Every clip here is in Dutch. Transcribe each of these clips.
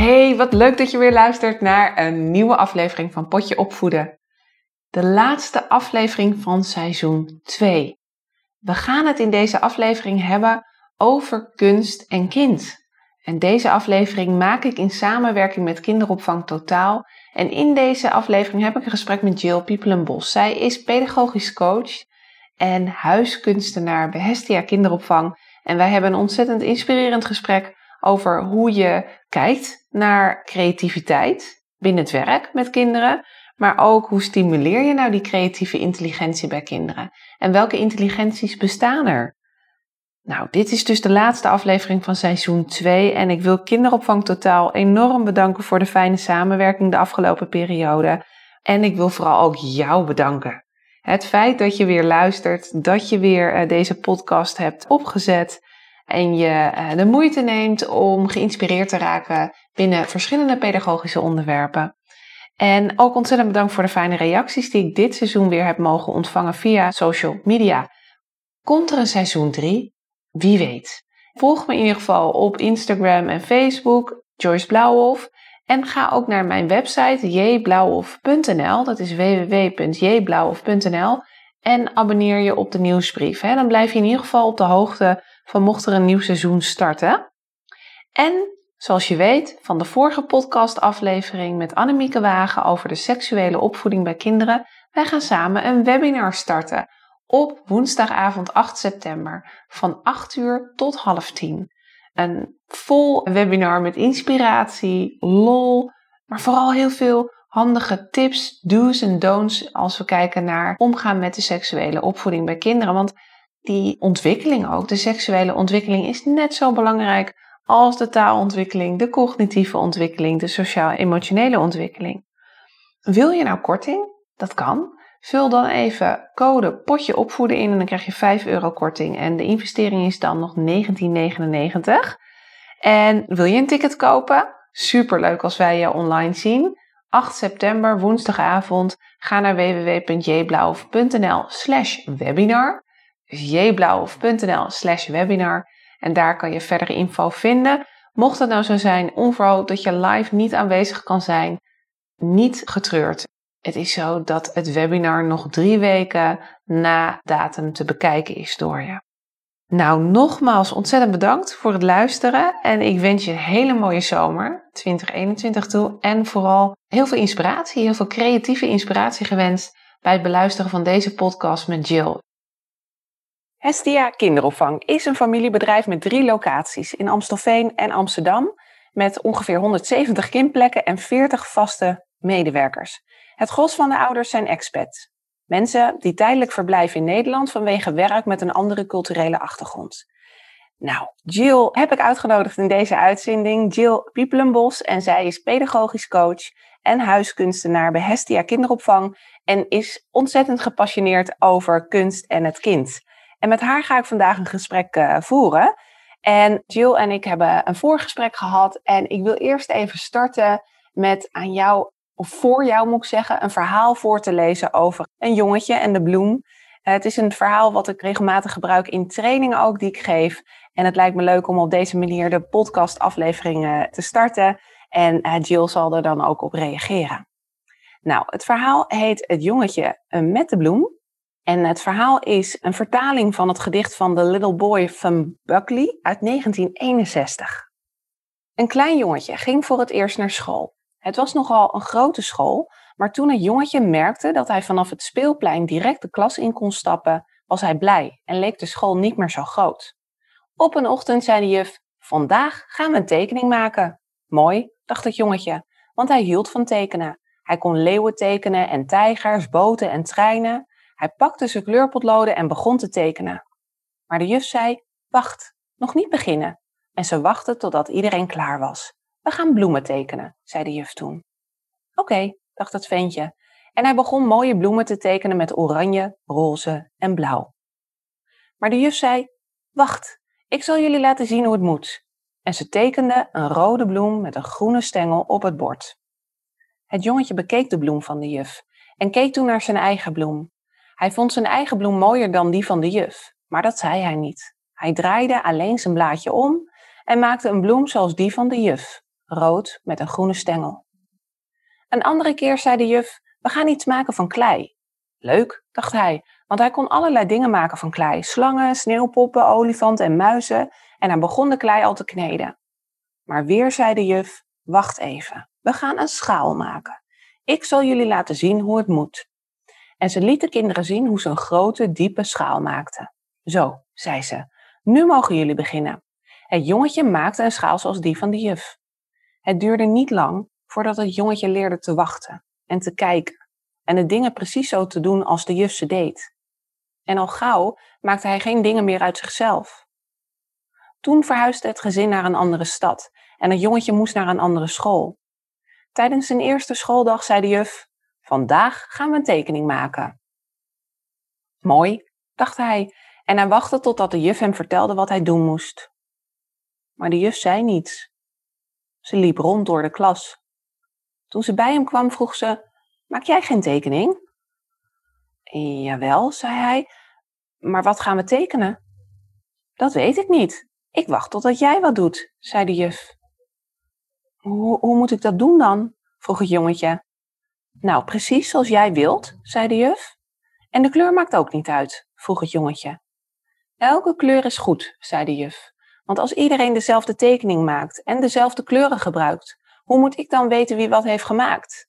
Hey, wat leuk dat je weer luistert naar een nieuwe aflevering van Potje Opvoeden. De laatste aflevering van seizoen 2. We gaan het in deze aflevering hebben over kunst en kind. En deze aflevering maak ik in samenwerking met Kinderopvang Totaal. En in deze aflevering heb ik een gesprek met Jill Piepelenbos. Zij is pedagogisch coach en huiskunstenaar bij Hestia Kinderopvang. En wij hebben een ontzettend inspirerend gesprek over hoe je kijkt naar creativiteit binnen het werk met kinderen, maar ook hoe stimuleer je nou die creatieve intelligentie bij kinderen en welke intelligenties bestaan er? Nou, dit is dus de laatste aflevering van seizoen 2 en ik wil Kinderopvang Totaal enorm bedanken voor de fijne samenwerking de afgelopen periode. En ik wil vooral ook jou bedanken. Het feit dat je weer luistert, dat je weer eh, deze podcast hebt opgezet, en je eh, de moeite neemt om geïnspireerd te raken binnen verschillende pedagogische onderwerpen. En ook ontzettend bedankt voor de fijne reacties die ik dit seizoen weer heb mogen ontvangen via social media. Komt er een seizoen 3? Wie weet. Volg me in ieder geval op Instagram en Facebook, Joyce Blauwhof. En ga ook naar mijn website jblauwhof.nl. Dat is www.jblauwhof.nl. En abonneer je op de nieuwsbrief. Dan blijf je in ieder geval op de hoogte van mocht er een nieuw seizoen starten. En zoals je weet van de vorige podcastaflevering met Annemieke Wagen over de seksuele opvoeding bij kinderen, wij gaan samen een webinar starten op woensdagavond 8 september van 8 uur tot half 10. Een vol webinar met inspiratie, lol, maar vooral heel veel handige tips, do's en don'ts als we kijken naar omgaan met de seksuele opvoeding bij kinderen. Want die ontwikkeling ook, de seksuele ontwikkeling, is net zo belangrijk als de taalontwikkeling, de cognitieve ontwikkeling, de sociaal-emotionele ontwikkeling. Wil je nou korting? Dat kan. Vul dan even code potje opvoeden in en dan krijg je 5 euro korting. En de investering is dan nog 19,99. En wil je een ticket kopen? Superleuk als wij je online zien. 8 september, woensdagavond, ga naar www.jblauw.nl slash webinar jblauw.nl slash webinar. En daar kan je verdere info vinden. Mocht het nou zo zijn, onverhoopt dat je live niet aanwezig kan zijn, niet getreurd. Het is zo dat het webinar nog drie weken na datum te bekijken is door je. Nou, nogmaals ontzettend bedankt voor het luisteren en ik wens je een hele mooie zomer 2021 toe en vooral heel veel inspiratie, heel veel creatieve inspiratie gewenst bij het beluisteren van deze podcast met Jill. Hestia Kinderopvang is een familiebedrijf met drie locaties in Amstelveen en Amsterdam, met ongeveer 170 kindplekken en 40 vaste medewerkers. Het gros van de ouders zijn expats. Mensen die tijdelijk verblijven in Nederland vanwege werk met een andere culturele achtergrond. Nou, Jill heb ik uitgenodigd in deze uitzending. Jill Piepelenbos en zij is pedagogisch coach en huiskunstenaar bij Hestia Kinderopvang en is ontzettend gepassioneerd over kunst en het kind. En met haar ga ik vandaag een gesprek uh, voeren. En Jill en ik hebben een voorgesprek gehad. En ik wil eerst even starten met aan jou, of voor jou moet ik zeggen, een verhaal voor te lezen over een jongetje en de bloem. Uh, het is een verhaal wat ik regelmatig gebruik in trainingen ook die ik geef. En het lijkt me leuk om op deze manier de podcastafleveringen te starten. En uh, Jill zal er dan ook op reageren. Nou, het verhaal heet Het jongetje met de bloem. En het verhaal is een vertaling van het gedicht van The Little Boy van Buckley uit 1961. Een klein jongetje ging voor het eerst naar school. Het was nogal een grote school, maar toen het jongetje merkte dat hij vanaf het speelplein direct de klas in kon stappen, was hij blij en leek de school niet meer zo groot. Op een ochtend zei de juf: Vandaag gaan we een tekening maken. Mooi, dacht het jongetje, want hij hield van tekenen. Hij kon leeuwen tekenen en tijgers, boten en treinen. Hij pakte zijn kleurpotloden en begon te tekenen. Maar de juf zei: Wacht, nog niet beginnen. En ze wachtte totdat iedereen klaar was. We gaan bloemen tekenen, zei de juf toen. Oké, dacht het ventje. En hij begon mooie bloemen te tekenen met oranje, roze en blauw. Maar de juf zei: Wacht, ik zal jullie laten zien hoe het moet. En ze tekende een rode bloem met een groene stengel op het bord. Het jongetje bekeek de bloem van de juf en keek toen naar zijn eigen bloem. Hij vond zijn eigen bloem mooier dan die van de juf, maar dat zei hij niet. Hij draaide alleen zijn blaadje om en maakte een bloem zoals die van de juf, rood met een groene stengel. Een andere keer zei de juf: We gaan iets maken van klei. Leuk, dacht hij, want hij kon allerlei dingen maken van klei: slangen, sneeuwpoppen, olifanten en muizen. En hij begon de klei al te kneden. Maar weer zei de juf: Wacht even, we gaan een schaal maken. Ik zal jullie laten zien hoe het moet. En ze liet de kinderen zien hoe ze een grote, diepe schaal maakten. Zo, zei ze, nu mogen jullie beginnen. Het jongetje maakte een schaal zoals die van de juf. Het duurde niet lang voordat het jongetje leerde te wachten en te kijken en de dingen precies zo te doen als de juf ze deed. En al gauw maakte hij geen dingen meer uit zichzelf. Toen verhuisde het gezin naar een andere stad en het jongetje moest naar een andere school. Tijdens zijn eerste schooldag zei de juf: Vandaag gaan we een tekening maken. Mooi, dacht hij, en hij wachtte totdat de juf hem vertelde wat hij doen moest. Maar de juf zei niets. Ze liep rond door de klas. Toen ze bij hem kwam, vroeg ze: Maak jij geen tekening? Jawel, zei hij, maar wat gaan we tekenen? Dat weet ik niet. Ik wacht totdat jij wat doet, zei de juf. Hoe, hoe moet ik dat doen dan? vroeg het jongetje. Nou, precies zoals jij wilt, zei de juf. En de kleur maakt ook niet uit, vroeg het jongetje. Elke kleur is goed, zei de juf. Want als iedereen dezelfde tekening maakt en dezelfde kleuren gebruikt, hoe moet ik dan weten wie wat heeft gemaakt?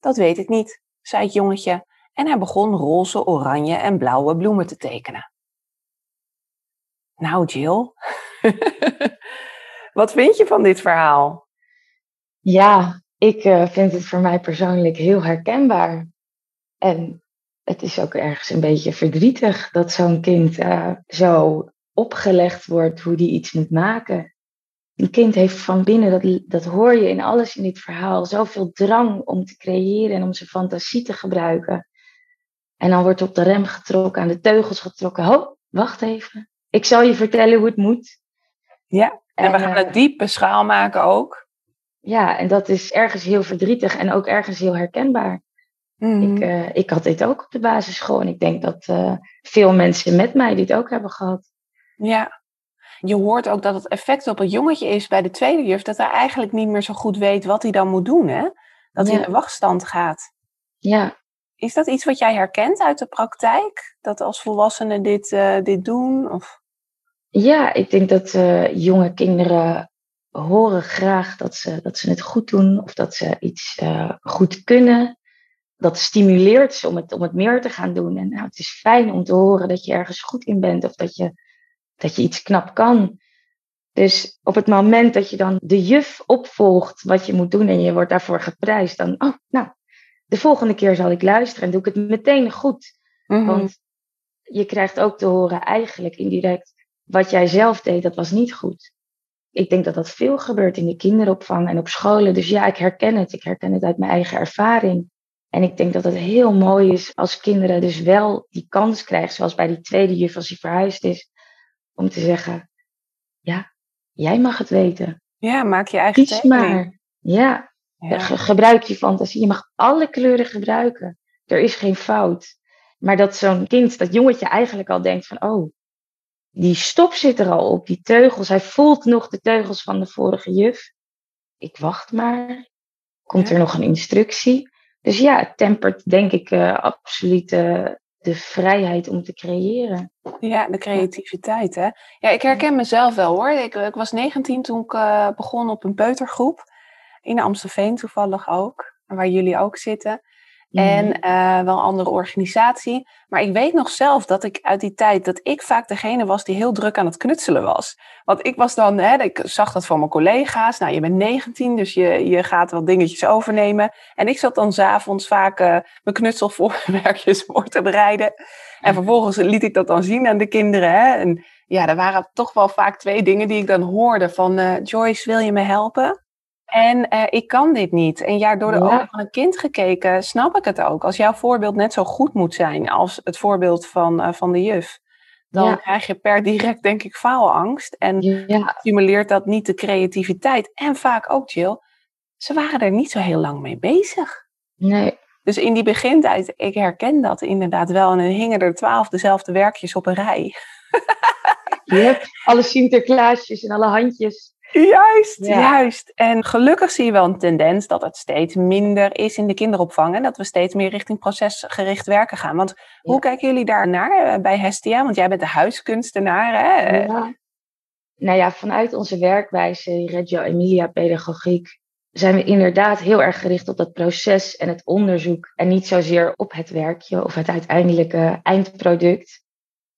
Dat weet ik niet, zei het jongetje en hij begon roze, oranje en blauwe bloemen te tekenen. Nou, Jill, wat vind je van dit verhaal? Ja, ik uh, vind het voor mij persoonlijk heel herkenbaar. En het is ook ergens een beetje verdrietig dat zo'n kind uh, zo opgelegd wordt hoe die iets moet maken. Een kind heeft van binnen, dat, dat hoor je in alles in dit verhaal, zoveel drang om te creëren en om zijn fantasie te gebruiken. En dan wordt op de rem getrokken, aan de teugels getrokken. Ho, wacht even. Ik zal je vertellen hoe het moet. Ja, en, en we gaan een diepe schaal maken ook. Ja, en dat is ergens heel verdrietig en ook ergens heel herkenbaar. Mm. Ik, uh, ik had dit ook op de basisschool en ik denk dat uh, veel mensen met mij dit ook hebben gehad. Ja, je hoort ook dat het effect op het jongetje is bij de tweede juf dat hij eigenlijk niet meer zo goed weet wat hij dan moet doen, hè? Dat hij in de wachtstand gaat. Ja. Is dat iets wat jij herkent uit de praktijk? Dat als volwassenen dit, uh, dit doen? Of? Ja, ik denk dat jonge kinderen horen graag dat ze, dat ze het goed doen of dat ze iets uh, goed kunnen. Dat stimuleert ze om het, om het meer te gaan doen. En nou, het is fijn om te horen dat je ergens goed in bent of dat je, dat je iets knap kan. Dus op het moment dat je dan de juf opvolgt wat je moet doen en je wordt daarvoor geprijsd, dan, oh, nou, de volgende keer zal ik luisteren en doe ik het meteen goed. Mm -hmm. Want je krijgt ook te horen eigenlijk indirect, wat jij zelf deed, dat was niet goed ik denk dat dat veel gebeurt in de kinderopvang en op scholen. Dus ja, ik herken het. Ik herken het uit mijn eigen ervaring. En ik denk dat het heel mooi is als kinderen dus wel die kans krijgen, zoals bij die tweede juf als hij verhuisd is, om te zeggen, ja, jij mag het weten. Ja, maak je eigen Kies maar. Ja, ja. gebruik je fantasie. Je mag alle kleuren gebruiken. Er is geen fout. Maar dat zo'n kind, dat jongetje eigenlijk al denkt van, oh, die stop zit er al op, die teugels. Hij voelt nog de teugels van de vorige juf. Ik wacht maar. Komt er nog een instructie? Dus ja, het tempert denk ik uh, absoluut uh, de vrijheid om te creëren. Ja, de creativiteit hè. Ja, ik herken mezelf wel hoor. Ik, ik was 19 toen ik uh, begon op een peutergroep. In Amstelveen toevallig ook. Waar jullie ook zitten. En uh, wel een andere organisatie. Maar ik weet nog zelf dat ik uit die tijd, dat ik vaak degene was die heel druk aan het knutselen was. Want ik was dan, hè, ik zag dat van mijn collega's. Nou, je bent 19, dus je, je gaat wel dingetjes overnemen. En ik zat dan s'avonds vaak uh, mijn knutselwerkjes voor te bereiden. En vervolgens liet ik dat dan zien aan de kinderen. Hè, en ja, er waren toch wel vaak twee dingen die ik dan hoorde van uh, Joyce, wil je me helpen? En uh, ik kan dit niet. En ja, door de ogen van een kind gekeken, snap ik het ook. Als jouw voorbeeld net zo goed moet zijn als het voorbeeld van, uh, van de juf, dan krijg je per direct, denk ik, faalangst. En ja. stimuleert dat niet de creativiteit. En vaak ook, Jill, ze waren er niet zo heel lang mee bezig. Nee. Dus in die begintijd, ik herken dat inderdaad wel. En dan hingen er twaalf dezelfde werkjes op een rij. Je hebt alle Sinterklaasjes en alle handjes. Juist, juist. En gelukkig zie je wel een tendens dat het steeds minder is in de kinderopvang. En dat we steeds meer richting procesgericht werken gaan. Want hoe kijken jullie daar naar eh, bij Hestia? Want jij bent de huiskunstenaar. Hè? Ja. Nou ja, vanuit onze werkwijze, Reggio Emilia Pedagogiek, zijn we inderdaad heel erg gericht op dat proces en het onderzoek. En niet zozeer op het werkje of het uiteindelijke eindproduct.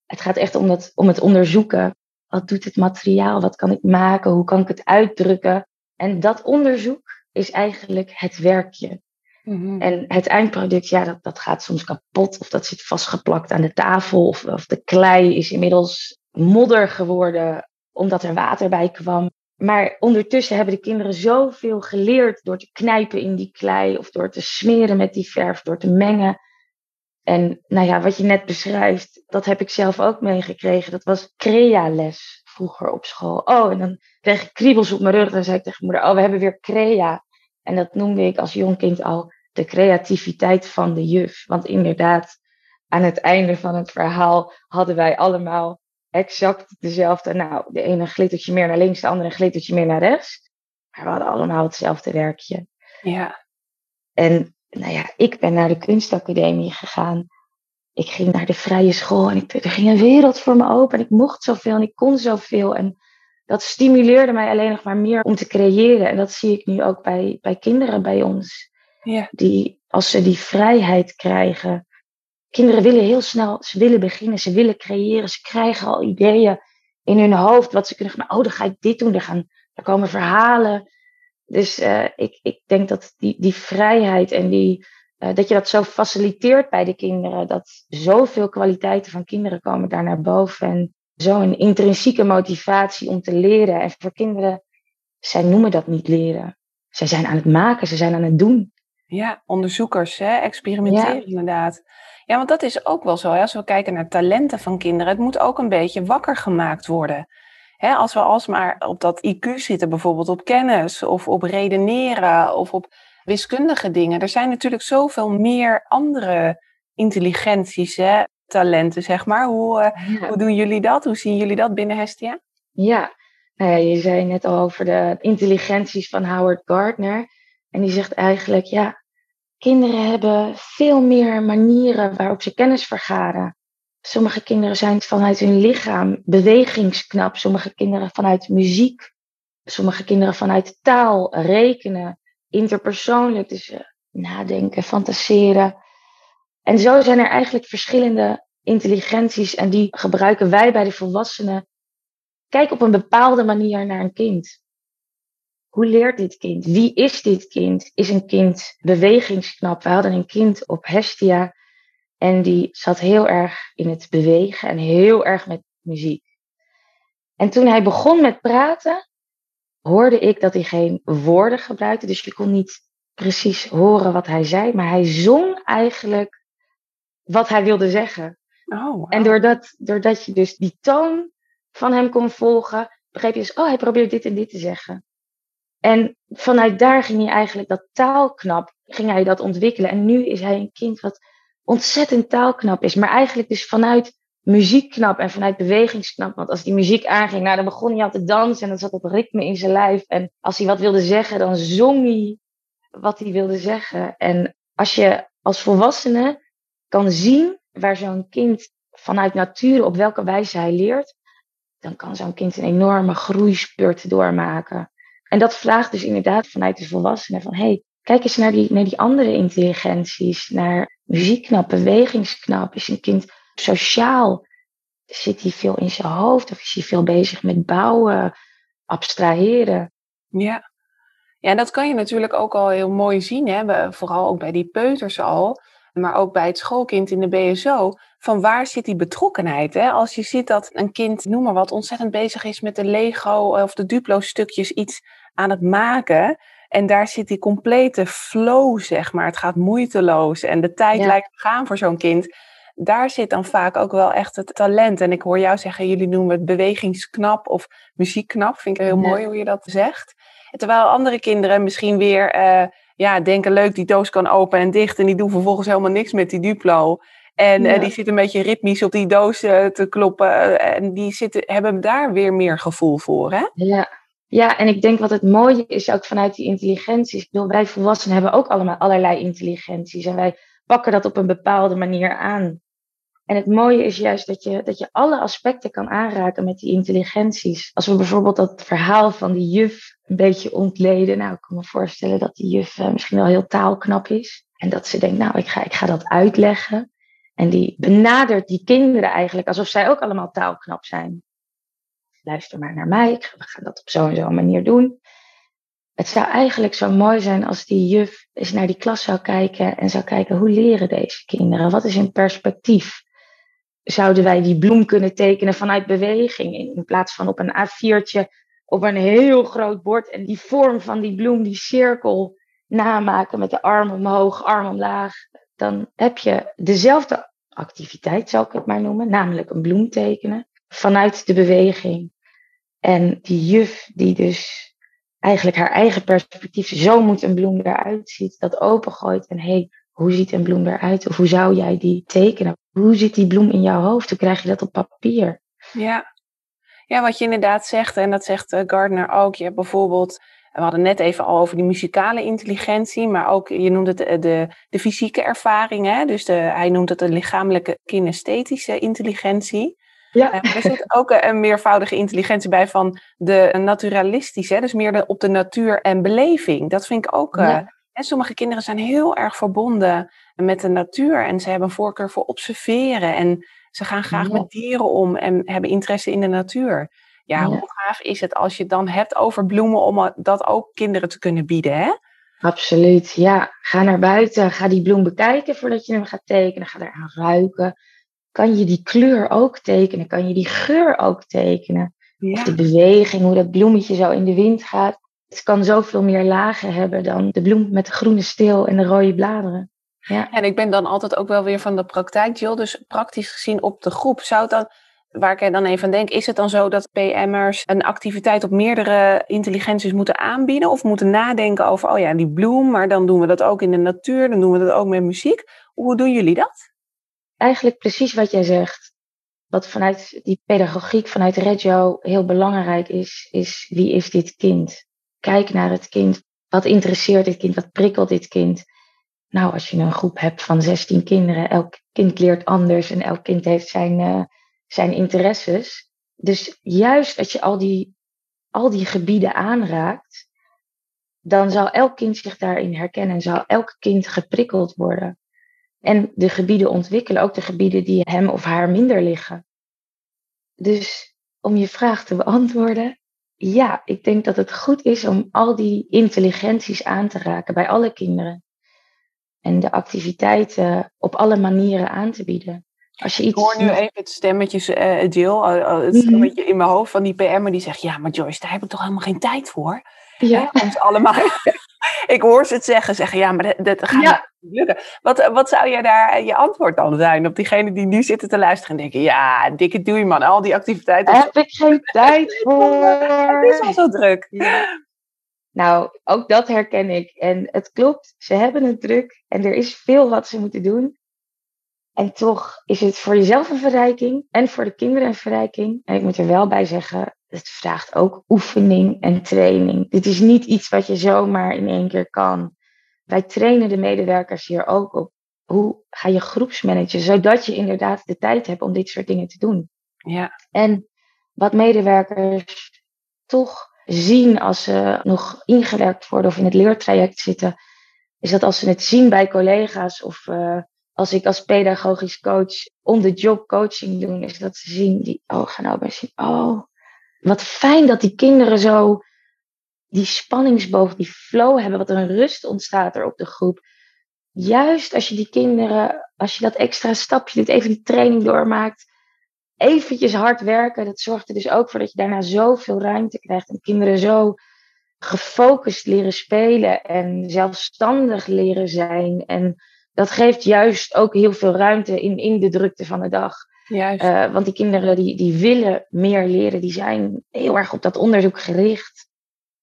Het gaat echt om, dat, om het onderzoeken. Wat doet het materiaal? Wat kan ik maken? Hoe kan ik het uitdrukken? En dat onderzoek is eigenlijk het werkje. Mhm. En het eindproduct, ja, dat, dat gaat soms kapot of dat zit vastgeplakt aan de tafel of, of de klei is inmiddels modder geworden omdat er water bij kwam. Maar ondertussen hebben de kinderen zoveel geleerd door te knijpen in die klei of door te smeren met die verf, door te mengen. En nou ja, wat je net beschrijft, dat heb ik zelf ook meegekregen. Dat was crea-les vroeger op school. Oh, en dan kreeg ik kriebels op mijn rug. Dan zei ik tegen moeder, oh, we hebben weer crea. En dat noemde ik als jong kind al de creativiteit van de juf. Want inderdaad, aan het einde van het verhaal hadden wij allemaal exact dezelfde. Nou, de ene glittertje meer naar links, de andere een glittertje meer naar rechts. Maar we hadden allemaal hetzelfde werkje. Ja. En nou ja, ik ben naar de kunstacademie gegaan. Ik ging naar de vrije school en ik, er ging een wereld voor me open. En ik mocht zoveel en ik kon zoveel. En dat stimuleerde mij alleen nog maar meer om te creëren. En dat zie ik nu ook bij, bij kinderen bij ons. Ja. Die, als ze die vrijheid krijgen. Kinderen willen heel snel, ze willen beginnen, ze willen creëren. Ze krijgen al ideeën in hun hoofd wat ze kunnen gaan. Oh, dan ga ik dit doen. Er, gaan, er komen verhalen. Dus uh, ik, ik denk dat die, die vrijheid en die, uh, dat je dat zo faciliteert bij de kinderen, dat zoveel kwaliteiten van kinderen komen daar naar boven. En zo'n intrinsieke motivatie om te leren. En voor kinderen, zij noemen dat niet leren. Zij zijn aan het maken, ze zijn aan het doen. Ja, onderzoekers, hè? experimenteren ja. inderdaad. Ja, want dat is ook wel zo. Hè? Als we kijken naar talenten van kinderen, het moet ook een beetje wakker gemaakt worden als we alsmaar op dat IQ zitten, bijvoorbeeld op kennis of op redeneren of op wiskundige dingen. Er zijn natuurlijk zoveel meer andere intelligenties, hè, talenten, zeg maar. Hoe, uh, hoe doen jullie dat? Hoe zien jullie dat binnen Hestia? Ja, nou ja, je zei net al over de intelligenties van Howard Gardner. En die zegt eigenlijk, ja, kinderen hebben veel meer manieren waarop ze kennis vergaren. Sommige kinderen zijn vanuit hun lichaam bewegingsknap. Sommige kinderen vanuit muziek. Sommige kinderen vanuit taal, rekenen, interpersoonlijk. Dus uh, nadenken, fantaseren. En zo zijn er eigenlijk verschillende intelligenties. En die gebruiken wij bij de volwassenen. Kijk op een bepaalde manier naar een kind. Hoe leert dit kind? Wie is dit kind? Is een kind bewegingsknap? We hadden een kind op Hestia en die zat heel erg in het bewegen en heel erg met muziek. En toen hij begon met praten, hoorde ik dat hij geen woorden gebruikte. Dus je kon niet precies horen wat hij zei. Maar hij zong eigenlijk wat hij wilde zeggen. Oh, En doordat, doordat je dus die toon van hem kon volgen, begreep je dus, oh, hij probeert dit en dit te zeggen. En vanuit daar ging hij eigenlijk dat taalknap, ging hij dat ontwikkelen. En nu is hij een kind wat ontzettend taalknap is. Maar eigenlijk dus vanuit muziek knap en vanuit bewegingsknap. Want als die muziek aanging, nou, dan begon hij al te dansen en dan zat dat ritme in zijn lijf. En als hij wat wilde zeggen, dan zong hij wat hij wilde zeggen. En als je als volwassene kan zien waar zo'n kind vanuit nature, op welke wijze hij leert, dan kan zo'n kind een enorme groeispurt doormaken. En dat vraagt dus inderdaad vanuit de volwassenen van, hey, kijk eens naar die, naar die andere intelligenties, naar muziekknap, bewegingsknap? Is een kind sociaal? Zit hij veel in zijn hoofd of is hij veel bezig met bouwen, abstraheren? Ja. Ja, dat kan je natuurlijk ook al heel mooi zien. Hè? Vooral ook bij die peuters al. maar ook bij het schoolkind in de BSO, van waar zit die betrokkenheid? Hè? Als je ziet dat een kind, noem maar wat, ontzettend bezig is met de Lego of de Duplo-stukjes iets aan het maken. En daar zit die complete flow, zeg maar. Het gaat moeiteloos en de tijd lijkt te gaan voor zo'n kind. Daar zit dan vaak ook wel echt het talent. En ik hoor jou zeggen, jullie noemen het bewegingsknap of muziekknap. Vind ik heel mooi hoe je dat zegt. terwijl andere kinderen misschien weer uh, ja, denken, leuk, die doos kan open en dicht. En die doen vervolgens helemaal niks met die Duplo. En uh, die zitten een beetje ritmisch op die doos uh, te kloppen. en die zitten, hebben daar weer meer gevoel voor, hè? Ja, ja, en ik denk wat het mooie is ook vanuit die intelligenties. Ik bedoel, wij volwassenen hebben ook allemaal allerlei intelligenties. En wij pakken dat op een bepaalde manier aan. En het mooie is juist dat je, dat je alle aspecten kan aanraken met die intelligenties. Als we bijvoorbeeld dat verhaal van die juf een beetje ontleden. Nou, ik kan me voorstellen dat die juf eh, misschien wel heel taalknap is. En dat ze denkt, nou, ik ga, ik ga dat uitleggen. En die benadert die kinderen eigenlijk alsof zij ook allemaal taalknap zijn luister maar naar mij, we gaan dat op zo'n zo'n manier doen. Het zou eigenlijk zo mooi zijn als die juf eens naar die klas zou kijken en zou kijken hoe leren deze kinderen? Wat is hun perspectief? Zouden wij die bloem kunnen tekenen vanuit beweging in plaats van op een A4'tje op een heel groot bord en die vorm van die bloem, die cirkel namaken met de arm omhoog, arm omlaag? Dan heb je dezelfde activiteit, zou ik het maar noemen, namelijk een bloem tekenen vanuit de beweging. En die juf die dus eigenlijk haar eigen perspectief, zo moet een bloem eruit ziet, dat opengooit. En hey, hoe ziet een bloem eruit? Of hoe zou jij die tekenen? Hoe zit die bloem in jouw hoofd? Hoe krijg je dat op papier? Ja, ja wat je inderdaad zegt, en dat zegt eh, Gardner ook. Je hebt bijvoorbeeld, we hadden net even al over die muzikale intelligentie, maar ook, je noemt het de, eh, de, de fysieke ervaring. Hè? Dus de, hij noemt het de lichamelijke kinesthetische intelligentie. Ja. Uh, er zit ook een meervoudige intelligentie bij van de naturalistische, dus meer de, op de natuur en beleving. Dat vind ik ook. Uh, sommige kinderen zijn heel erg verbonden met de natuur en ze hebben een voorkeur voor observeren en ze gaan graag met dieren om en hebben interesse in de natuur. Ja, hoe gaaf is het als je het dan hebt over bloemen om dat ook kinderen te kunnen bieden, hè? Absoluut, ja. Ga naar buiten, ga die bloem bekijken voordat je hem gaat tekenen. Ga eraan ruiken kan je die kleur ook tekenen? Kan je die geur ook tekenen? Of de beweging, hoe dat bloemetje zo in de wind gaat. Het kan zoveel meer lagen hebben dan de bloem met de groene steel en de rode bladeren. Ja. En ik ben dan altijd ook wel weer van de praktijk, Jill. Dus praktisch gezien op de groep. Zou dan, waar ik dan even aan denk, is het dan zo dat PM'ers een activiteit op meerdere intelligenties moeten aanbieden? Of moeten nadenken over, oh ja, die bloem, maar dan doen we dat ook in de natuur, dan doen we dat ook met muziek. Hoe doen jullie dat? Eigenlijk precies wat jij zegt. Wat vanuit die pedagogiek, vanuit Reggio heel belangrijk is, is wie is dit kind? Kijk naar het kind. Wat interesseert dit kind? Wat prikkelt dit kind? Nou, als je een groep hebt van 16 kinderen, elk kind leert anders en elk kind heeft zijn, uh, zijn interesses. Dus juist als je al die, al die gebieden aanraakt, dan zal elk kind zich daarin herkennen en zal elk kind geprikkeld worden. En de gebieden ontwikkelen, ook de gebieden die hem of haar minder liggen. Dus om je vraag te beantwoorden, ja, ik denk dat het goed is om al die intelligenties aan te raken bij alle kinderen. En de activiteiten op alle manieren aan te bieden. Als je iets... Ik hoor nu even het stemmetje, uh, Jill, uh, het mhm. stemmetje in mijn hoofd van die PM'er die zegt, ja, maar Joyce, daar heb ik toch helemaal geen tijd voor. Ja. Hè, ons allemaal ik hoor ze het zeggen, zeggen ja, maar dat, dat gaat niet lukken. Wat, wat zou jij daar eh, je antwoord dan zijn op diegenen die nu zitten te luisteren en denken, ja, dikke doei man, al die activiteiten. Daar heb ik geen tijd voor. Het is al zo druk. Nou, ook dat herken ik. En het klopt, ze hebben het druk en er is veel wat ze moeten doen. En toch is het voor jezelf een verrijking en voor de kinderen een verrijking. En ik moet er wel bij zeggen, het vraagt ook oefening en training. Dit is niet iets wat je zomaar in één keer kan. Wij trainen de medewerkers hier ook op. Hoe ga je groepsmanagen, zodat je inderdaad de tijd hebt om dit soort dingen te doen. Ja. En wat medewerkers toch zien als ze nog ingewerkt worden of in het leertraject zitten, is dat als ze het zien bij collega's of uh, als ik als pedagogisch coach on the job coaching doe, is dat ze zien die, oh, gaan nou bij zien, oh, wat fijn dat die kinderen zo die spanningsboog, die flow hebben, wat een rust ontstaat er op de groep. juist als je die kinderen, als je dat extra stapje doet, even die training doormaakt, eventjes hard werken, dat zorgt er dus ook voor dat je daarna zoveel ruimte krijgt en kinderen zo gefocust leren spelen en zelfstandig leren zijn. En dat geeft juist ook heel veel ruimte in, in de drukte van de dag. Juist. Uh, want die kinderen die, die willen meer leren, die zijn heel erg op dat onderzoek gericht.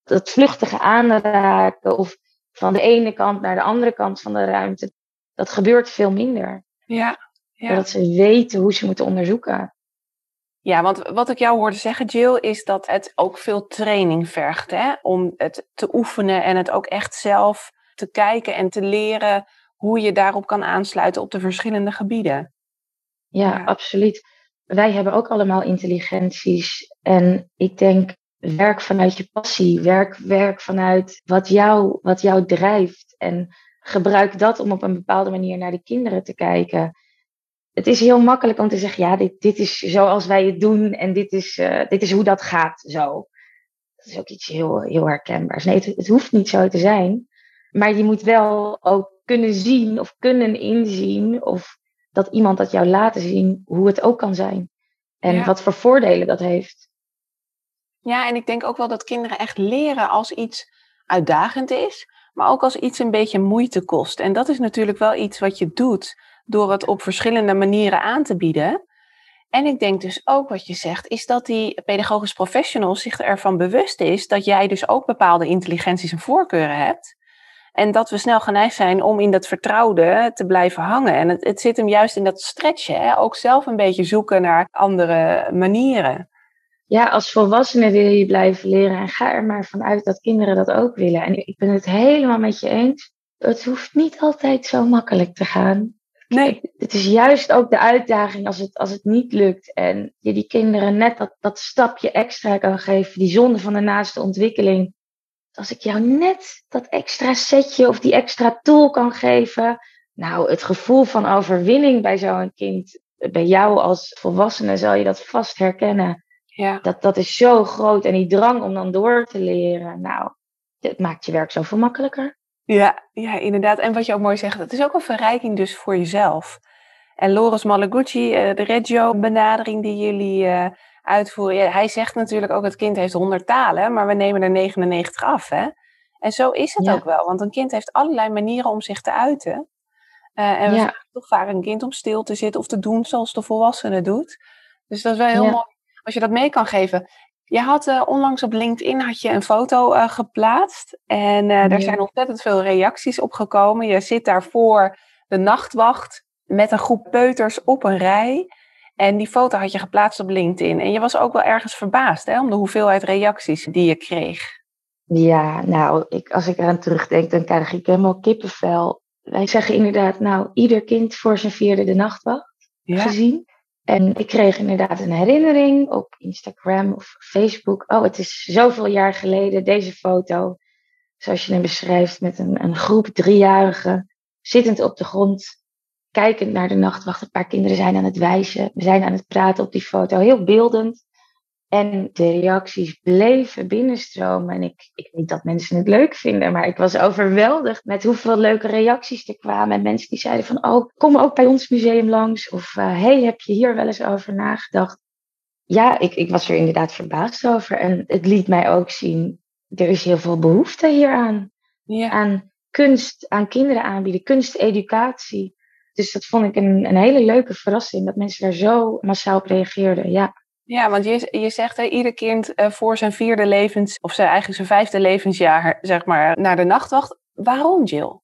Dat vluchtige aanraken of van de ene kant naar de andere kant van de ruimte, dat gebeurt veel minder. Ja. ja. Doordat ze weten hoe ze moeten onderzoeken. Ja, want wat ik jou hoorde zeggen, Jill, is dat het ook veel training vergt. Hè? Om het te oefenen en het ook echt zelf te kijken en te leren hoe je daarop kan aansluiten op de verschillende gebieden. Ja, absoluut. Wij hebben ook allemaal intelligenties. En ik denk, werk vanuit je passie. Werk, werk vanuit wat jou, wat jou drijft. En gebruik dat om op een bepaalde manier naar de kinderen te kijken het is heel makkelijk om te zeggen, ja, dit, dit is zoals wij het doen en dit is, uh, dit is hoe dat gaat zo. Dat is ook iets heel, heel herkenbaars. Nee, het, het, hoeft niet zo te zijn. Maar je moet wel ook kunnen zien of kunnen inzien of dat iemand dat jou laten zien hoe het ook kan zijn. En ja. wat voor voordelen dat heeft. Ja, en ik denk ook wel dat kinderen echt leren als iets uitdagend is, maar ook als iets een beetje moeite kost. En dat is natuurlijk wel iets wat je doet door het op verschillende manieren aan te bieden. En ik denk dus ook wat je zegt, is dat die pedagogisch professional zich ervan bewust is dat jij dus ook bepaalde intelligenties en voorkeuren hebt. En dat we snel geneigd zijn om in dat vertrouwde te blijven hangen. En het, het zit hem juist in dat stretchen, hè? ook zelf een beetje zoeken naar andere manieren. Ja, als volwassene wil je blijven leren en ga er maar vanuit dat kinderen dat ook willen. En ik ben het helemaal met je eens. Het hoeft niet altijd zo makkelijk te gaan. Nee. Het is juist ook de uitdaging als het, als het niet lukt. En je die kinderen net dat, dat stapje extra kan geven. Die zonde van de naaste ontwikkeling. Als ik jou net dat extra setje of die extra tool kan geven. Nou, het gevoel van overwinning bij zo'n kind. Bij jou als volwassene zal je dat vast herkennen. Ja. Dat, dat is zo groot. En die drang om dan door te leren. Nou, het maakt je werk zoveel makkelijker. Ja, ja, inderdaad. En wat je ook mooi zegt, het is ook een verrijking dus voor jezelf. En Loris Malagucci, eh, de Reggio-benadering die jullie uh, uitvoeren, ja, hij zegt natuurlijk ook, het kind heeft 100 talen, maar we nemen er 99 af. Hè? En zo is het Ja. ook wel, want een kind heeft allerlei manieren om zich te uiten. Eh, en we Ja. toch vaak een kind om stil te zitten of te doen zoals de volwassene doet. Dus dat is wel heel mooi als je dat mee kan geven. Je had eh, onlangs op LinkedIn had je een foto eh, geplaatst. En eh, daar zijn ontzettend veel reacties op gekomen. Je zit daar voor de nachtwacht met een groep peuters op een rij. En die foto had je geplaatst op LinkedIn. En je was ook wel ergens verbaasd hè, om de hoeveelheid reacties die je kreeg. Ja, nou, ik, als ik eraan terugdenk, dan krijg ik helemaal kippenvel. Wij zeggen inderdaad, nou, ieder kind voor zijn vierde de nachtwacht gezien. En ik kreeg inderdaad een herinnering op Instagram of Facebook. Oh, het is zoveel jaar geleden, deze foto. Zoals je hem beschrijft, met een, een groep driejarigen zittend op de grond, kijkend naar de nachtwacht. Een paar kinderen zijn aan het wijzen, we zijn aan het praten op die foto. Heel beeldend. En de reacties bleven binnenstromen. En ik, ik niet dat mensen het leuk vinden, maar ik was overweldigd met hoeveel leuke reacties er kwamen. En mensen die zeiden van, oh, kom ook bij ons museum langs. Of, eh, hey, heb je hier wel eens over nagedacht? Ja, ik, ik was er inderdaad verbaasd over. En het liet mij ook zien, er is heel veel behoefte hieraan. Ja. Aan kunst, aan kinderen aanbieden, kunsteducatie. Dus dat vond ik een, een hele leuke verrassing, dat mensen daar zo massaal op reageerden. Ja. Ja, want je, je zegt hè, ieder kind eh, voor zijn vierde levens, of zijn, eigenlijk zijn vijfde levensjaar, zeg maar, naar de nachtwacht. Waarom, Jill?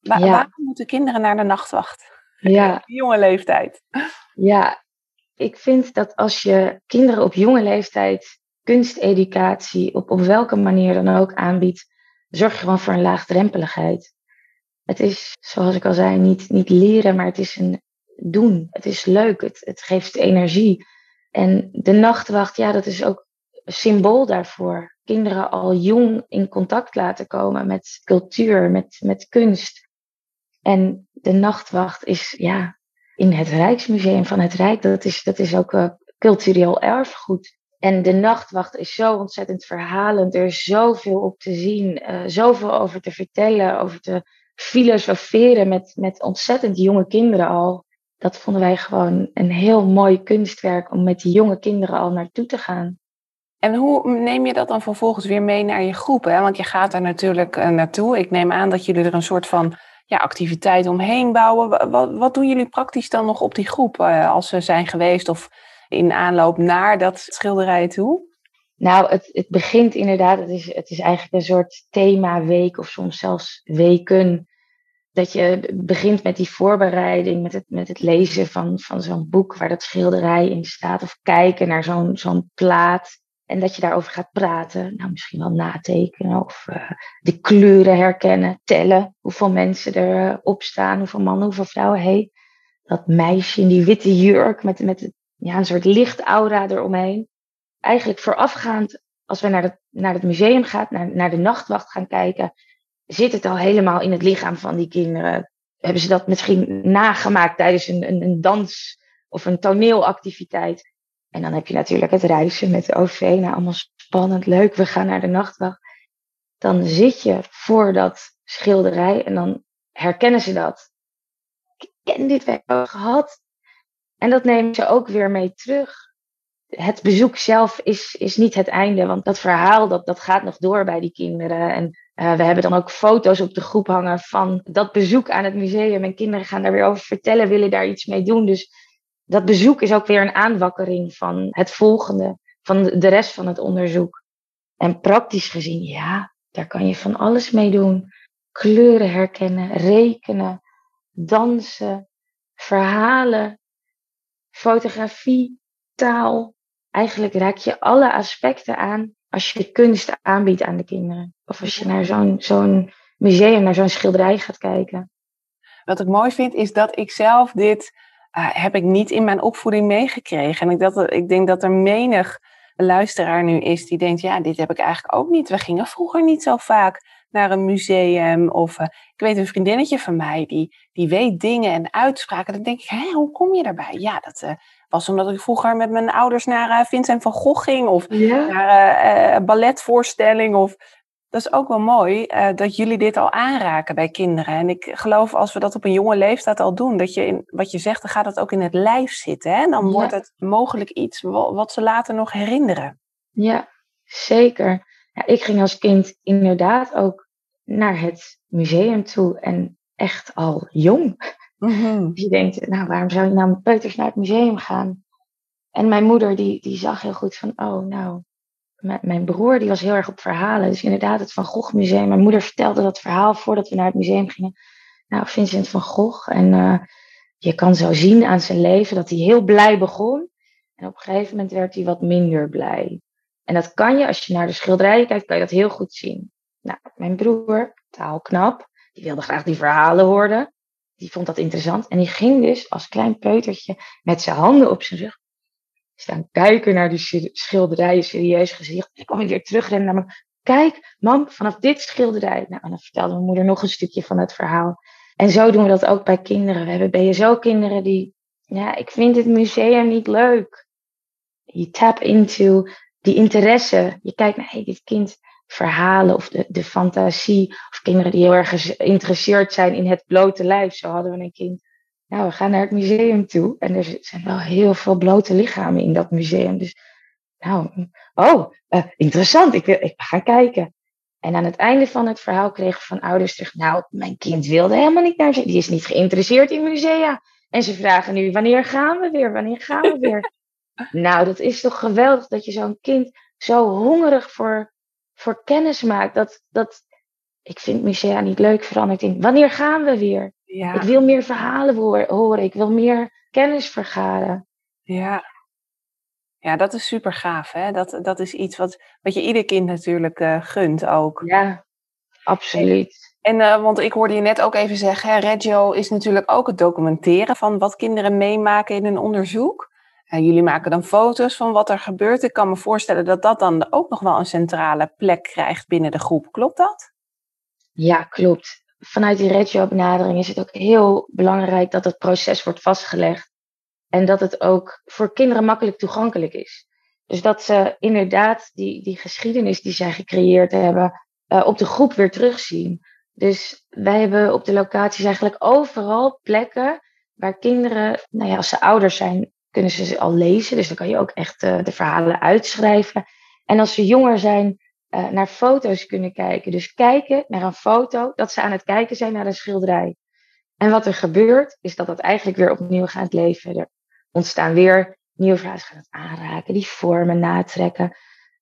Wa- Ja. Waarom moeten kinderen naar de nachtwacht? Ja. Jonge leeftijd. Ja, ik vind dat als je kinderen op jonge leeftijd kunsteducatie op, op welke manier dan ook aanbiedt, zorg je gewoon voor een laagdrempeligheid. Het is, zoals ik al zei, niet, niet leren, maar het is een doen. Het is leuk, het, het geeft energie. En de nachtwacht, ja, dat is ook een symbool daarvoor. Kinderen al jong in contact laten komen met cultuur, met, met kunst. En de nachtwacht is, ja, in het Rijksmuseum van het Rijk. Dat is, dat is ook uh, cultureel erfgoed. En de nachtwacht is zo ontzettend verhalend. Er is zoveel op te zien, uh, zoveel over te vertellen, over te filosoferen met, met ontzettend jonge kinderen al. Dat vonden wij gewoon een heel mooi kunstwerk om met die jonge kinderen al naartoe te gaan. En hoe neem je dat dan vervolgens weer mee naar je groep? Want je gaat daar natuurlijk uh, naartoe. Ik neem aan dat jullie er een soort van ja, activiteit omheen bouwen. Wat, wat doen jullie praktisch dan nog op die groep uh, als ze zijn geweest of in aanloop naar dat schilderij toe? Nou, het, het begint inderdaad, het is, het is eigenlijk een soort themaweek of soms zelfs weken. Dat je begint met die voorbereiding, met het, met het lezen van, van zo'n boek waar dat schilderij in staat. Of kijken naar zo'n zo'n plaat. En dat je daarover gaat praten. Nou, misschien wel natekenen of uh, de kleuren herkennen, tellen. Hoeveel mensen erop uh, staan, hoeveel mannen, hoeveel vrouwen. Hey, dat meisje in die witte jurk met, met ja, een soort lichtaura eromheen eigenlijk voorafgaand, als we naar het, naar het museum gaan, naar, naar de nachtwacht gaan kijken, zit het al helemaal in het lichaam van die kinderen. Hebben ze dat misschien nagemaakt tijdens een, een, een dans of een toneelactiviteit? En dan heb je natuurlijk het reizen met de OV. Nou, allemaal spannend, leuk. We gaan naar de nachtwacht. Dan zit je voor dat schilderij en dan herkennen ze dat. Ik ken dit wel gehad. En dat nemen ze ook weer mee terug het bezoek zelf is, is niet het einde, want dat verhaal dat, dat gaat nog door bij die kinderen. En uh, we hebben dan ook foto's op de groep hangen van dat bezoek aan het museum. En kinderen gaan daar weer over vertellen, willen daar iets mee doen. Dus dat bezoek is ook weer een aanwakkering van het volgende, van de rest van het onderzoek. En praktisch gezien, ja, daar kan je van alles mee doen. Kleuren herkennen, rekenen, dansen, verhalen, fotografie, taal, eigenlijk raak je alle aspecten aan als je kunst aanbiedt aan de kinderen. Of als je naar zo'n zo'n museum, naar zo'n schilderij gaat kijken. Wat ik mooi vind is dat ik zelf dit uh, heb ik niet in mijn opvoeding meegekregen. En ik, dat, ik denk dat er menig luisteraar nu is die denkt, ja, dit heb ik eigenlijk ook niet. We gingen vroeger niet zo vaak naar een museum. Of uh, ik weet een vriendinnetje van mij, die, die weet dingen en uitspraken. Dan denk ik, hé, hoe kom je daarbij? Ja, dat uh, was omdat ik vroeger met mijn ouders naar uh, Vincent van Gogh ging. Of ja. naar balletvoorstelling. Of... Dat is ook wel mooi dat jullie dit al aanraken bij kinderen. En ik geloof als we dat op een jonge leeftijd al doen, dat je in wat je zegt, dan gaat het ook in het lijf zitten. Hè? En dan wordt het mogelijk iets wat ze later nog herinneren. Ja, zeker. Ja, ik ging als kind inderdaad ook naar het museum toe en echt al jong. Mm-hmm. Dus je denkt, nou waarom zou je nou met peuters naar het museum gaan? En mijn moeder die, die zag heel goed van, oh nou, mijn broer die was heel erg op verhalen. Dus inderdaad het Van Gogh Museum. Mijn moeder vertelde dat verhaal voordat we naar het museum gingen. Nou, Vincent van Gogh. En uh, je kan zo zien aan zijn leven dat hij heel blij begon. En op een gegeven moment werd hij wat minder blij. En dat kan je, als je naar de schilderijen kijkt, kan je dat heel goed zien. Nou, mijn broer, taalknap, die wilde graag die verhalen horen. Die vond dat interessant. En die ging dus als klein peutertje met zijn handen op zijn rug staan kijken naar die schilderijen, serieus gezicht. Dan kwam ik weer terugrennen naar me. Kijk, mam, vanaf dit schilderij. Nou, en dan vertelde mijn moeder nog een stukje van het verhaal. En zo doen we dat ook bij kinderen. We hebben BSO-kinderen die, ja, ik vind het museum niet leuk. Je tap into die interesse. Je kijkt naar, hey, dit kind verhalen of de, de fantasie. Of kinderen die heel erg geïnteresseerd zijn in het blote lijf. Zo hadden we een kind. Nou, we gaan naar het museum toe. En er zijn wel heel veel blote lichamen in dat museum. Dus, nou, oh, uh, interessant. Ik wil ik ga kijken. En aan het einde van het verhaal kregen van ouders terug. Nou, mijn kind wilde helemaal niet naar Die is niet geïnteresseerd in musea. En ze vragen nu, wanneer gaan we weer? Wanneer gaan we weer? nou, dat is toch geweldig dat je zo'n kind zo hongerig voor voor kennis maakt. Dat, dat, ik vind musea niet leuk veranderd in. Wanneer gaan we weer? Ja. Ik wil meer verhalen horen. Ik wil meer kennis vergaren. Ja. Ja, dat is super gaaf. Hè? Dat, dat is iets wat, wat je ieder kind natuurlijk uh, gunt ook. Ja, absoluut. En, uh, want ik hoorde je net ook even zeggen, hè, Reggio is natuurlijk ook het documenteren van wat kinderen meemaken in een onderzoek. Jullie maken dan foto's van wat er gebeurt. Ik kan me voorstellen dat dat dan ook nog wel een centrale plek krijgt binnen de groep. Klopt dat? Ja, klopt. Vanuit die regio-benadering is het ook heel belangrijk dat het proces wordt vastgelegd. En dat het ook voor kinderen makkelijk toegankelijk is. Dus dat ze inderdaad die, die geschiedenis die zij gecreëerd hebben uh, op de groep weer terugzien. Dus wij hebben op de locaties eigenlijk overal plekken waar kinderen, nou ja, als ze ouders zijn, kunnen ze ze al lezen. Dus dan kan je ook echt uh, de verhalen uitschrijven. En als ze jonger zijn, uh, naar foto's kunnen kijken. Dus kijken naar een foto, dat ze aan het kijken zijn naar een schilderij. En wat er gebeurt, is dat dat eigenlijk weer opnieuw gaat leven. Er ontstaan weer nieuwe vragen. Ze gaan aanraken, die vormen natrekken.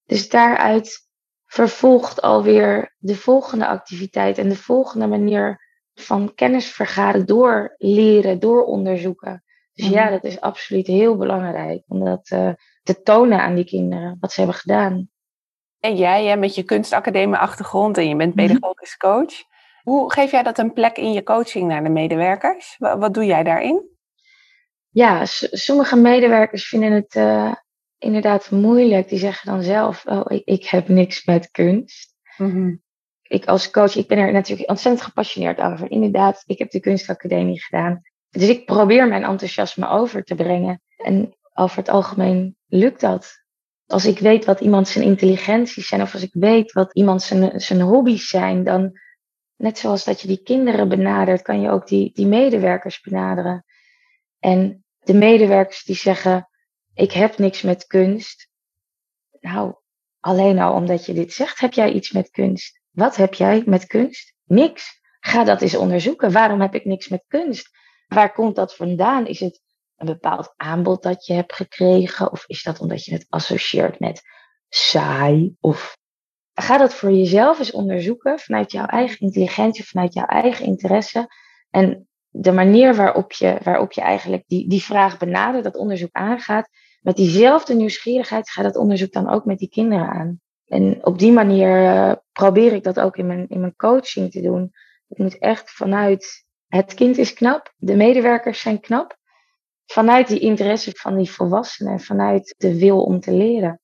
Dus daaruit vervolgt alweer de volgende activiteit en de volgende manier van kennis vergaren door leren, door onderzoeken. Dus ja, mhm. dat is absoluut heel belangrijk om dat uh, te tonen aan die kinderen, wat ze hebben gedaan. En jij, jij met je kunstacademie-achtergrond en je bent mhm. pedagogisch coach. Hoe geef jij dat een plek in je coaching naar de medewerkers? Wat, doe jij daarin? Ja, sommige medewerkers vinden het uh, inderdaad moeilijk. Die zeggen dan zelf, oh, ik, ik heb niks met kunst. Mhm. Ik als coach, ik ben er natuurlijk ontzettend gepassioneerd over. Inderdaad, ik heb de kunstacademie gedaan. Dus ik probeer mijn enthousiasme over te brengen. En over het algemeen lukt dat. Als ik weet wat iemand zijn intelligenties zijn, of als ik weet wat iemand zijn, zijn hobby's zijn, dan, net zoals dat je die kinderen benadert, kan je ook die, die medewerkers benaderen. En de medewerkers die zeggen, ik heb niks met kunst. Nou, alleen al omdat je dit zegt, heb jij iets met kunst. Wat heb jij met kunst? Niks. Ga dat eens onderzoeken. Waarom heb ik niks met kunst? Waar komt dat vandaan? Is het een bepaald aanbod dat je hebt gekregen? Of is dat omdat je het associeert met saai? Of ga dat voor jezelf eens onderzoeken vanuit jouw eigen intelligentie, vanuit jouw eigen interesse. En de manier waarop je, waarop je eigenlijk die, die vraag benadert, dat onderzoek aangaat, met diezelfde nieuwsgierigheid ga dat onderzoek dan ook met die kinderen aan. En op die manier uh, probeer ik dat ook in mijn, in mijn coaching te doen. Het moet echt vanuit het kind is knap, de medewerkers zijn knap. Vanuit die interesse van die volwassenen en vanuit de wil om te leren.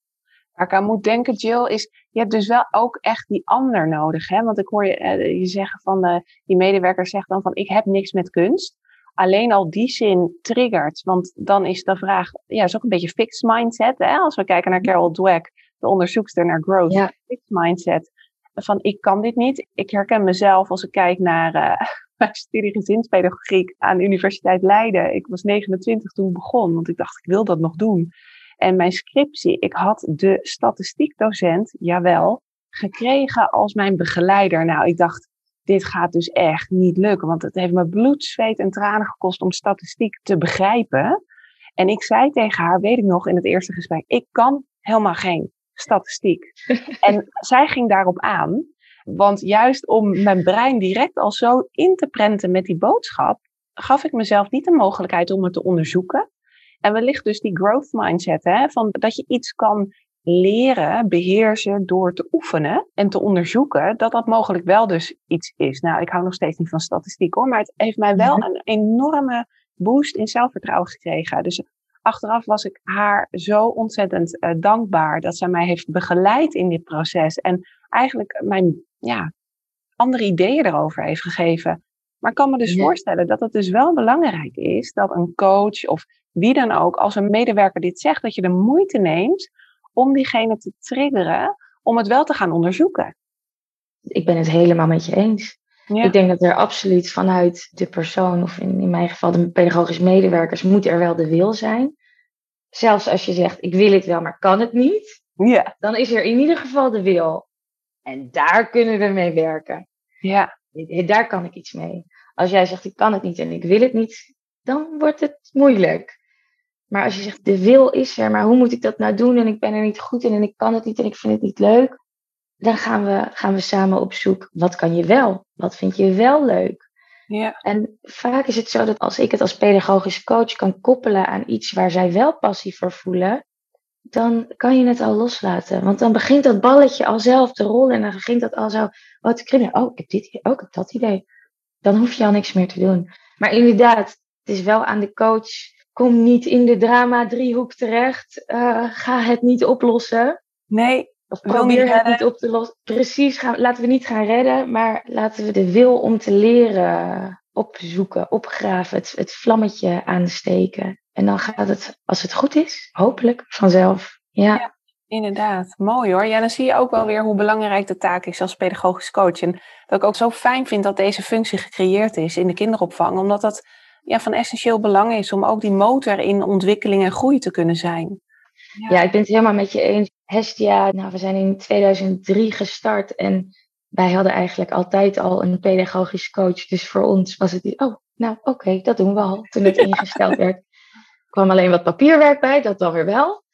Waar ik aan moet denken, Jill, is je hebt dus wel ook echt die ander nodig. Hè? Want ik hoor je, uh, je zeggen van uh, die medewerker zegt dan van ik heb niks met kunst alleen al die zin triggert. Want dan is de vraag, ja, is ook een beetje fixed mindset. Hè? Als we kijken naar Carol Dweck, de onderzoekster naar growth, ja. fixed mindset. Van ik kan dit niet. Ik herken mezelf als ik kijk naar uh, mijn studie gezinspedagogiek aan de Universiteit Leiden. Ik was 29 toen ik begon, want ik dacht ik wil dat nog doen. En mijn scriptie, ik had de statistiekdocent, jawel, gekregen als mijn begeleider. Nou, ik dacht, dit gaat dus echt niet lukken. Want het heeft me bloed, zweet en tranen gekost om statistiek te begrijpen. En ik zei tegen haar, weet ik nog in het eerste gesprek, ik kan helemaal geen statistiek. en zij ging daarop aan. Want juist om mijn brein direct al zo in te prenten met die boodschap, gaf ik mezelf niet de mogelijkheid om het te onderzoeken. En wellicht dus die growth mindset, hè, van dat je iets kan leren, beheersen door te oefenen en te onderzoeken dat dat mogelijk wel dus iets is. Nou, ik hou nog steeds niet van statistiek hoor, maar het heeft mij wel mhm. een enorme boost in zelfvertrouwen gekregen. Dus achteraf was ik haar zo ontzettend uh, dankbaar dat zij mij heeft begeleid in dit proces en eigenlijk mijn ja, andere ideeën erover heeft gegeven. Maar ik kan me dus voorstellen dat het dus wel belangrijk is dat een coach of wie dan ook, als een medewerker dit zegt, dat je de moeite neemt om diegene te triggeren om het wel te gaan onderzoeken. Ik ben het helemaal met je eens. Ik denk dat er absoluut vanuit de persoon, of in, in mijn geval de pedagogische medewerkers, moet er wel de wil zijn. Zelfs als je zegt, ik wil het wel, maar kan het niet. Ja. Dan is er in ieder geval de wil. En daar kunnen we mee werken. Ja. Daar kan ik iets mee. Als jij zegt, ik kan het niet en ik wil het niet, dan wordt het moeilijk. Maar als je zegt, de wil is er, maar hoe moet ik dat nou doen? En ik ben er niet goed in en ik kan het niet en ik vind het niet leuk. Dan gaan we, gaan we samen op zoek, wat kan je wel? Wat vind je wel leuk? Ja. En vaak is het zo dat als ik het als pedagogisch coach kan koppelen aan iets waar zij wel passie voor voelen, dan kan je het al loslaten. Want dan begint dat balletje al zelf te rollen en dan begint dat al zo oh, te kribbelen. Oh, ik heb dit idee, oh, ik heb dat idee. Dan hoef je al niks meer te doen. Maar inderdaad, het is wel aan de coach kom niet in de drama-driehoek terecht. Uh, ga het niet oplossen. Nee. Of probeer het niet op te lossen. Precies, gaan, laten we niet gaan redden, maar laten we de wil om te leren opzoeken, opgraven, het, het vlammetje aansteken. En dan gaat het, als het goed is, hopelijk vanzelf. Ja. Inderdaad, mooi hoor. Ja, dan zie je ook wel weer hoe belangrijk de taak is als pedagogisch coach. En dat ik ook zo fijn vind dat deze functie gecreëerd is in de kinderopvang, omdat dat ja, van essentieel belang is om ook die motor in ontwikkeling en groei te kunnen zijn. Ja, ja ik ben het helemaal met je eens. Hestia, nou, we zijn in 2003 gestart en wij hadden eigenlijk altijd al een pedagogisch coach. Dus voor ons was het, oh, nou oké, dat doen we al toen het ingesteld werd. Er kwam alleen wat papierwerk bij, dat dan weer wel.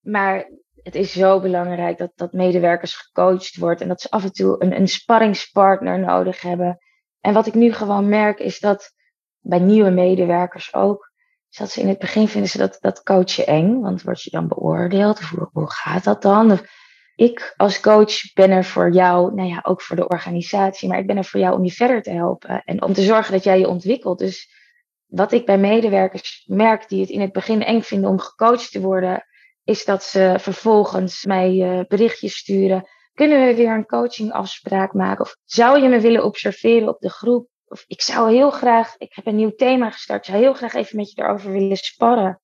Maar het is zo belangrijk dat, dat medewerkers gecoacht worden en dat ze af en toe een, een sparringspartner nodig hebben. En wat ik nu gewoon merk is dat bij nieuwe medewerkers ook, is dat ze in het begin vinden ze dat, dat coachen eng, want word je dan beoordeeld? Hoe, gaat dat dan? Ik als coach ben er voor jou, nou ja, ook voor de organisatie, maar ik ben er voor jou om je verder te helpen en om te zorgen dat jij je ontwikkelt. Dus wat ik bij medewerkers merk die het in het begin eng vinden om gecoacht te worden, is dat ze vervolgens mij uh, berichtjes sturen. Kunnen we weer een coachingafspraak maken? Of zou je me willen observeren op de groep? Of ik zou heel graag, ik heb een nieuw thema gestart, zou heel graag even met je erover willen sparren.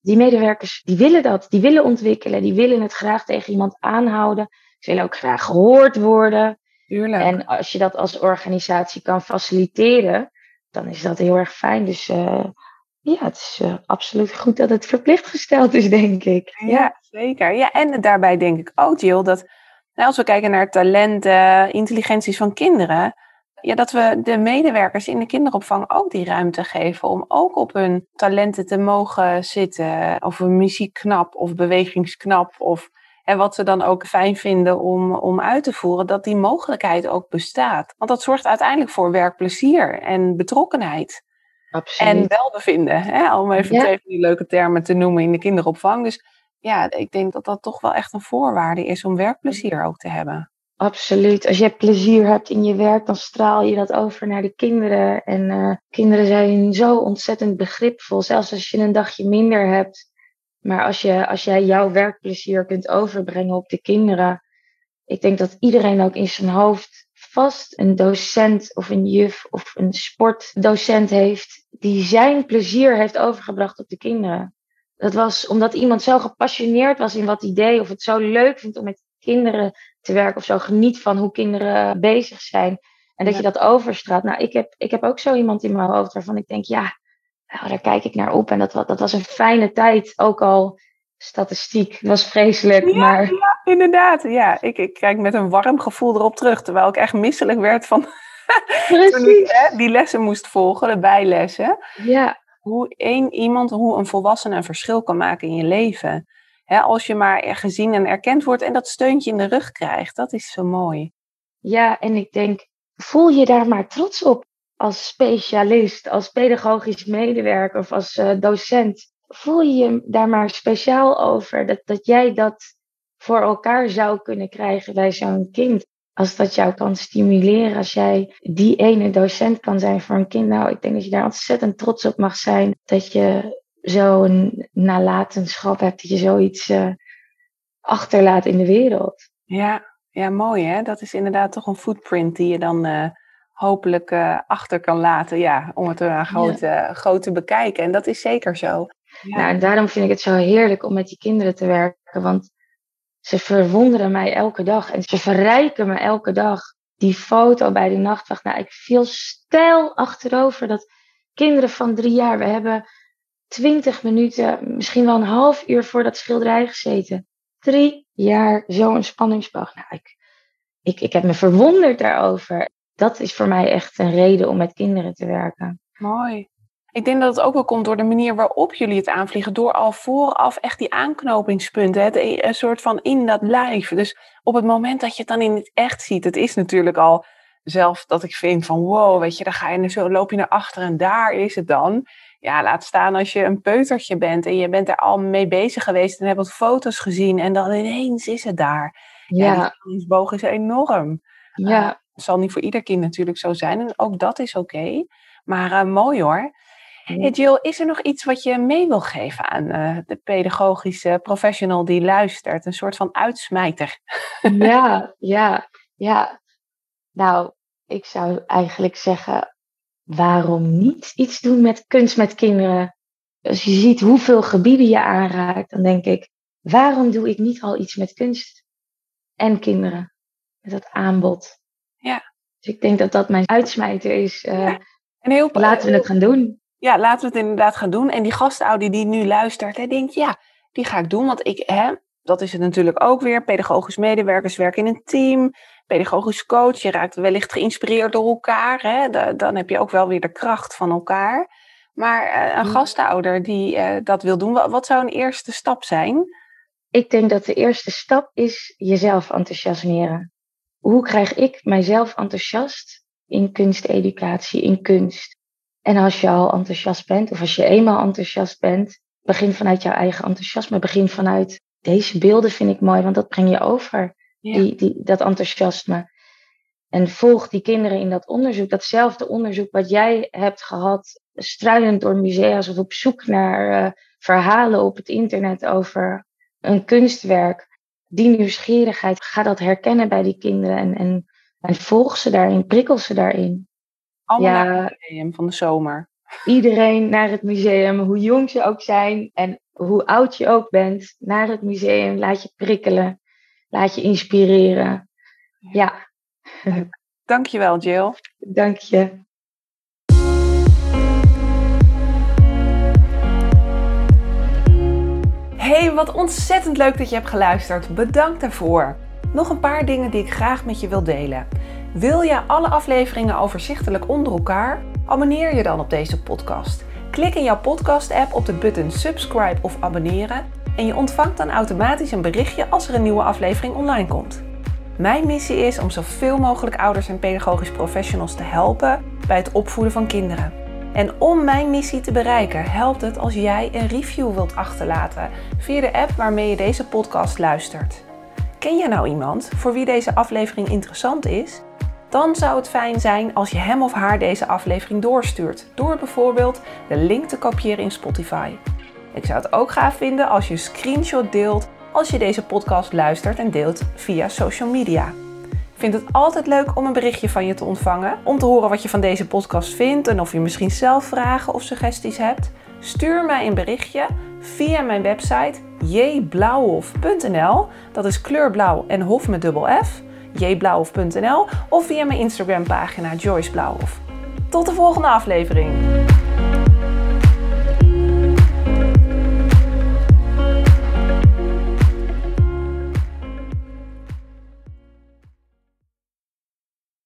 Die medewerkers, die willen dat, die willen ontwikkelen, die willen het graag tegen iemand aanhouden. Ze willen ook graag gehoord worden. Tuurlijk. En als je dat als organisatie kan faciliteren, dan is dat heel erg fijn. Dus uh, ja, het is uh, absoluut goed dat het verplicht gesteld is, denk ik. Ja, ja. zeker. Ja, en daarbij denk ik ook, Jill, dat nou, als we kijken naar talenten, intelligenties van kinderen, ja, dat we de medewerkers in de kinderopvang ook die ruimte geven om ook op hun talenten te mogen zitten. Of een muziekknap of bewegingsknap of en wat ze dan ook fijn vinden om, om uit te voeren, dat die mogelijkheid ook bestaat. Want dat zorgt uiteindelijk voor werkplezier en betrokkenheid. Absoluut. En welbevinden, hè? om even ja. twee die leuke termen te noemen in de kinderopvang. Dus ja, ik denk dat dat toch wel echt een voorwaarde is om werkplezier ook te hebben. Absoluut. Als je plezier hebt in je werk, dan straal je dat over naar de kinderen. En uh, kinderen zijn zo ontzettend begripvol, zelfs als je een dagje minder hebt. Maar als, je, als jij jouw werkplezier kunt overbrengen op de kinderen, ik denk dat iedereen ook in zijn hoofd vast een docent of een juf of een sportdocent heeft die zijn plezier heeft overgebracht op de kinderen. Dat was omdat iemand zo gepassioneerd was in wat hij deed of het zo leuk vindt om met kinderen te werken of zo geniet van hoe kinderen bezig zijn. En dat ja. je dat overstraat. Nou, ik heb, ik heb ook zo iemand in mijn hoofd waarvan ik denk, ja, nou, daar kijk ik naar op. En dat, dat was een fijne tijd, ook al statistiek. Was vreselijk, ja, maar... Ja, inderdaad. Ja, ik, ik kijk met een warm gevoel erop terug. Terwijl ik echt misselijk werd van... Ik, hè, die lessen moest volgen, de bijlessen. Ja. Hoe één iemand, hoe een volwassene een verschil kan maken in je leven. Als je maar gezien en erkend wordt en dat steuntje in de rug krijgt. Dat is zo mooi. Ja, en ik denk, voel je daar maar trots op als specialist, als pedagogisch medewerker of als uh, docent. Voel je je daar maar speciaal over dat, dat jij dat voor elkaar zou kunnen krijgen bij zo'n kind. Als dat jou kan stimuleren, als jij die ene docent kan zijn voor een kind. Nou, ik denk dat je daar ontzettend trots op mag zijn. Dat je zo'n nalatenschap hebt, dat je zoiets uh, achterlaat in de wereld. Ja, ja, mooi hè. Dat is inderdaad toch een footprint die je dan uh, hopelijk uh, achter kan laten. Ja, om het uh, groot, ja. groot te bekijken. En dat is zeker zo. Ja. Nou, en daarom vind ik het zo heerlijk om met die kinderen te werken. Want ze verwonderen mij elke dag. En ze verrijken me elke dag. Die foto bij de nachtwacht. Nou, ik viel stijl achterover dat kinderen van drie jaar. We hebben twintig minuten, misschien wel een half uur voor dat schilderij gezeten. Drie jaar zo'n spanningsboog. Nou, ik, ik, ik heb me verwonderd daarover. Dat is voor mij echt een reden om met kinderen te werken. Mooi. Ik denk dat het ook wel komt door de manier waarop jullie het aanvliegen. Door al vooraf echt die aanknopingspunten. Het, een soort van in dat live. Dus op het moment dat je het dan in het echt ziet. Het is natuurlijk al zelf dat ik vind van wow, weet je, dan ga je zo, loop je naar achter en daar is het dan. Ja, laat staan als je een peutertje bent en je bent er al mee bezig geweest en hebt wat foto's gezien en dan ineens is het daar. Ja, ja die boog is enorm. Ja. Uh, het zal niet voor ieder kind natuurlijk zo zijn en ook dat is oké. Okay. Maar uh, mooi hoor. Hey Jill, is er nog iets wat je mee wil geven aan uh, de pedagogische professional die luistert? Een soort van uitsmijter. Ja, ja, ja. Nou, ik zou eigenlijk zeggen, waarom niet iets doen met kunst met kinderen? Als je ziet hoeveel gebieden je aanraakt, dan denk ik, waarom doe ik niet al iets met kunst en kinderen? Met dat aanbod. Ja. Dus ik denk dat dat mijn uitsmijter is. Uh, en heel, laten we het gaan doen. Ja, laten we het inderdaad gaan doen. En die gastaudi die nu luistert, hè, denkt, ja, die ga ik doen. Want ik, hè, dat is het natuurlijk ook weer. Pedagogisch medewerkers werken in een team. Pedagogisch coach, je raakt wellicht geïnspireerd door elkaar. Hè? dan heb je ook wel weer de kracht van elkaar. Maar uh, een gastouder die uh, dat wil doen, wat, wat zou een eerste stap zijn? Ik denk dat de eerste stap is jezelf enthousiasmeren. Hoe krijg ik mijzelf enthousiast in kunsteducatie, in kunst? En als je al enthousiast bent, of als je eenmaal enthousiast bent, begin vanuit jouw eigen enthousiasme. Begin vanuit deze beelden vind ik mooi, want dat breng je over, die, die, dat enthousiasme. En volg die kinderen in dat onderzoek, datzelfde onderzoek wat jij hebt gehad, struinend door musea's of op zoek naar uh, verhalen op het internet over een kunstwerk. Die nieuwsgierigheid, ga dat herkennen bij die kinderen en, en, en volg ze daarin, prikkel ze daarin. Allemaal ja, naar het museum van de zomer. Iedereen naar het museum, hoe jong ze ook zijn en hoe oud je ook bent, naar het museum. Laat je prikkelen, laat je inspireren. Ja. Dankjewel, Jill. Dank je. Hey, wat ontzettend leuk dat je hebt geluisterd. Bedankt daarvoor. Nog een paar dingen die ik graag met je wil delen. Wil je alle afleveringen overzichtelijk onder elkaar? Abonneer je dan op deze podcast. Klik in jouw podcast-app op de button subscribe of abonneren en je ontvangt dan automatisch een berichtje als er een nieuwe aflevering online komt. Mijn missie is om zoveel mogelijk ouders en pedagogisch professionals te helpen bij het opvoeden van kinderen. En om mijn missie te bereiken, helpt het als jij een review wilt achterlaten via de app waarmee je deze podcast luistert. Ken je nou iemand voor wie deze aflevering interessant is? Dan zou het fijn zijn als je hem of haar deze aflevering doorstuurt, door bijvoorbeeld de link te kopiëren in Spotify. Ik zou het ook gaaf vinden als je een screenshot deelt als je deze podcast luistert en deelt via social media. Ik vind het altijd leuk om een berichtje van je te ontvangen, om te horen wat je van deze podcast vindt en of je misschien zelf vragen of suggesties hebt. Stuur mij een berichtje via mijn website jblauwhof.nl. Dat is kleurblauw en hof met dubbel F jblauwhof.nl of via mijn Instagram pagina Joyce Blauwhof. Tot de volgende aflevering!